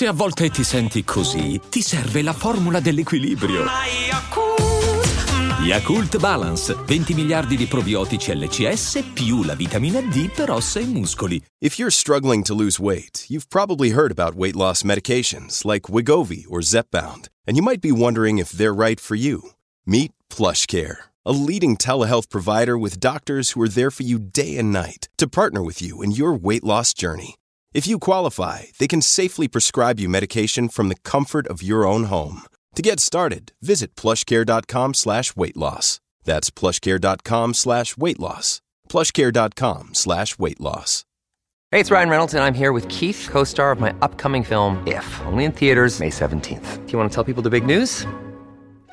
Se a volte ti senti così, ti serve la formula dell'equilibrio. Yakult Balance, 20 miliardi di probiotici LCS più la vitamina D per ossa e muscoli. If you're struggling to lose weight, you've probably heard about weight loss medications like Wigovi or Zepbound, and you might be wondering if they're right for you. Meet PlushCare, a leading telehealth provider with doctors who are there for you day and night to partner with you in your weight loss journey. If you qualify, they can safely prescribe you medication from the comfort of your own home. To get started, visit plushcare.com slash weight loss. That's plushcare.com slash weight loss. plushcare.com slash weight loss. Hey, it's Ryan Reynolds, and I'm here with Keith, co-star of my upcoming film, If, only in theaters May 17th. Do you want to tell people the big news?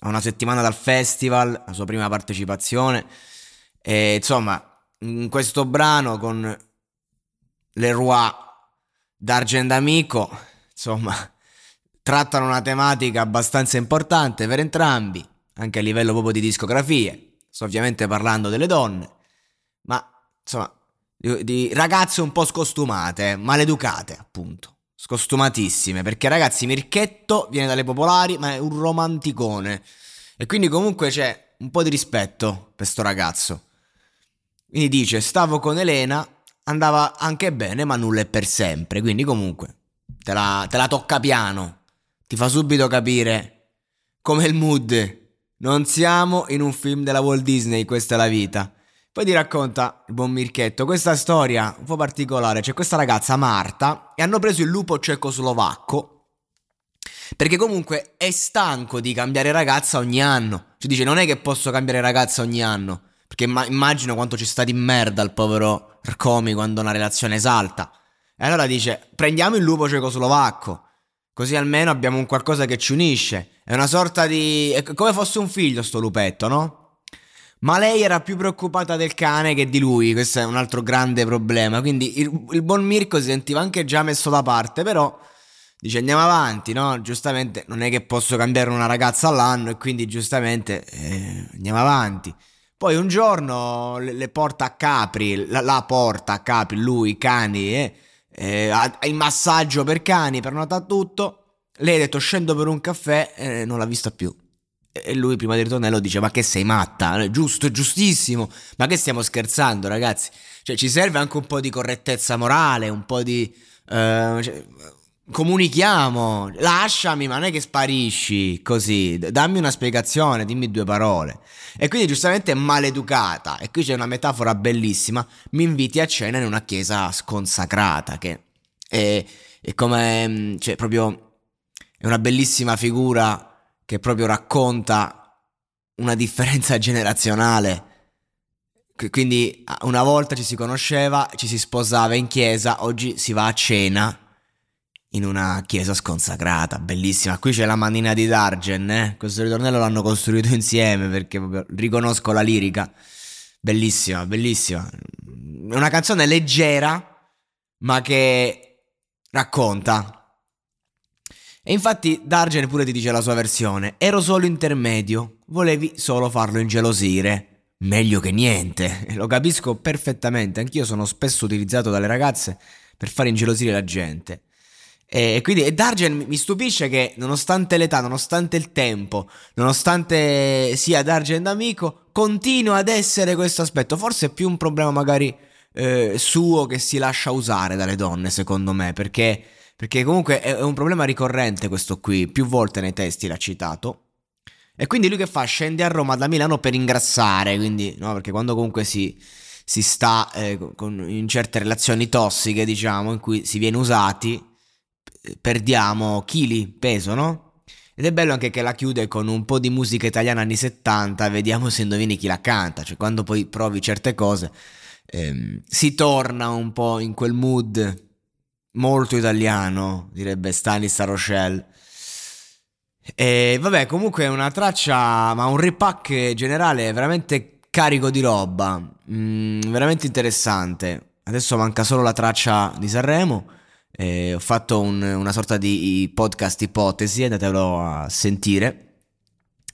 a una settimana dal festival, la sua prima partecipazione. E insomma, in questo brano con Leroy d'Argent Amico, insomma, trattano una tematica abbastanza importante per entrambi, anche a livello proprio di discografie. Sto ovviamente parlando delle donne, ma insomma, di, di ragazze un po' scostumate, maleducate, appunto. Scostumatissime, perché ragazzi, Mirchetto viene dalle popolari, ma è un romanticone. E quindi comunque c'è un po' di rispetto per sto ragazzo. Quindi dice, stavo con Elena, andava anche bene, ma nulla è per sempre. Quindi comunque, te la, te la tocca piano. Ti fa subito capire come il mood. Non siamo in un film della Walt Disney, questa è la vita. Poi ti racconta il buon Mirchetto questa storia un po' particolare. C'è questa ragazza Marta e hanno preso il lupo cecoslovacco perché comunque è stanco di cambiare ragazza ogni anno. Ci dice non è che posso cambiare ragazza ogni anno. Perché ma- immagino quanto ci sta di merda il povero Rcomi quando una relazione salta. E allora dice prendiamo il lupo cecoslovacco. Così almeno abbiamo un qualcosa che ci unisce. È una sorta di... è come fosse un figlio sto lupetto, no? Ma lei era più preoccupata del cane che di lui, questo è un altro grande problema. Quindi il, il, buon Mirko si sentiva anche già messo da parte, però dice andiamo avanti, no? Giustamente non è che posso cambiare una ragazza all'anno e quindi giustamente eh, andiamo avanti. Poi un giorno le, le porta a Capri, la, la, porta a Capri, lui, cani, eh, eh, il massaggio per cani, per nota tutto. Lei ha detto scendo per un caffè e non l'ha vista più. E lui prima del ritornello dice ma che sei matta? Giusto, giustissimo. Ma che stiamo scherzando ragazzi? Cioè ci serve anche un po' di correttezza morale, un po' di... Uh, cioè, comunichiamo, lasciami, ma non è che sparisci così, dammi una spiegazione, dimmi due parole. E quindi giustamente è maleducata, e qui c'è una metafora bellissima, mi inviti a cena in una chiesa sconsacrata, che è, è come, cioè proprio, è una bellissima figura che proprio racconta una differenza generazionale. Quindi una volta ci si conosceva, ci si sposava in chiesa, oggi si va a cena in una chiesa sconsacrata, bellissima. Qui c'è la manina di Dargen, eh? questo ritornello l'hanno costruito insieme perché riconosco la lirica. Bellissima, bellissima. È una canzone leggera, ma che racconta e infatti Dargen pure ti dice la sua versione. Ero solo intermedio, volevi solo farlo ingelosire. Meglio che niente, lo capisco perfettamente, anch'io sono spesso utilizzato dalle ragazze per fare ingelosire la gente. E quindi e Dargen mi stupisce che nonostante l'età, nonostante il tempo, nonostante sia Dargen d'amico, continua ad essere questo aspetto. Forse è più un problema magari eh, suo che si lascia usare dalle donne, secondo me, perché perché comunque è un problema ricorrente questo qui, più volte nei testi l'ha citato. E quindi lui che fa? Scende a Roma da Milano per ingrassare, quindi, no? Perché quando comunque si, si sta eh, con, in certe relazioni tossiche, diciamo, in cui si viene usati, perdiamo chili, peso, no? Ed è bello anche che la chiude con un po' di musica italiana anni 70, vediamo se indovini chi la canta, cioè quando poi provi certe cose, ehm, si torna un po' in quel mood molto italiano, direbbe Stanis Rochelle. E vabbè, comunque è una traccia, ma un repack generale veramente carico di roba, mm, veramente interessante. Adesso manca solo la traccia di Sanremo. Eh, ho fatto un, una sorta di podcast ipotesi, andatelo a sentire.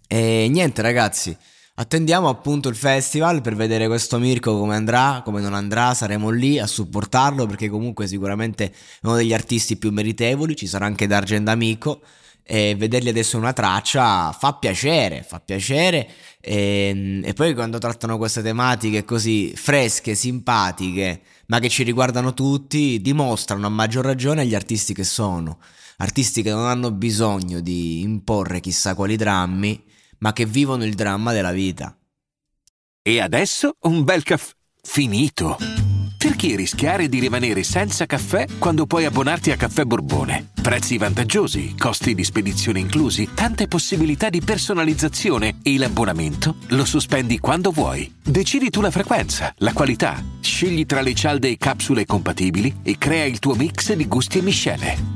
E niente ragazzi, attendiamo appunto il festival per vedere questo Mirko come andrà, come non andrà, saremo lì a supportarlo perché comunque sicuramente è uno degli artisti più meritevoli, ci sarà anche D'Argent Amico e vedergli adesso una traccia fa piacere, fa piacere e, ehm, e, poi quando trattano queste tematiche così fresche, simpatiche, ma che ci riguardano tutti, dimostrano a maggior ragione gli artisti che sono, artisti che non hanno bisogno di imporre chissà quali drammi, ma che vivono il dramma della vita. E adesso un bel caffè finito. Perché rischiare di rimanere senza caffè quando puoi abbonarti a Caffè Borbone? Prezzi vantaggiosi, costi di spedizione inclusi, tante possibilità di personalizzazione e l'abbonamento lo sospendi quando vuoi. Decidi tu la frequenza, la qualità, scegli tra le cialde e capsule compatibili e crea il tuo mix di gusti e miscele.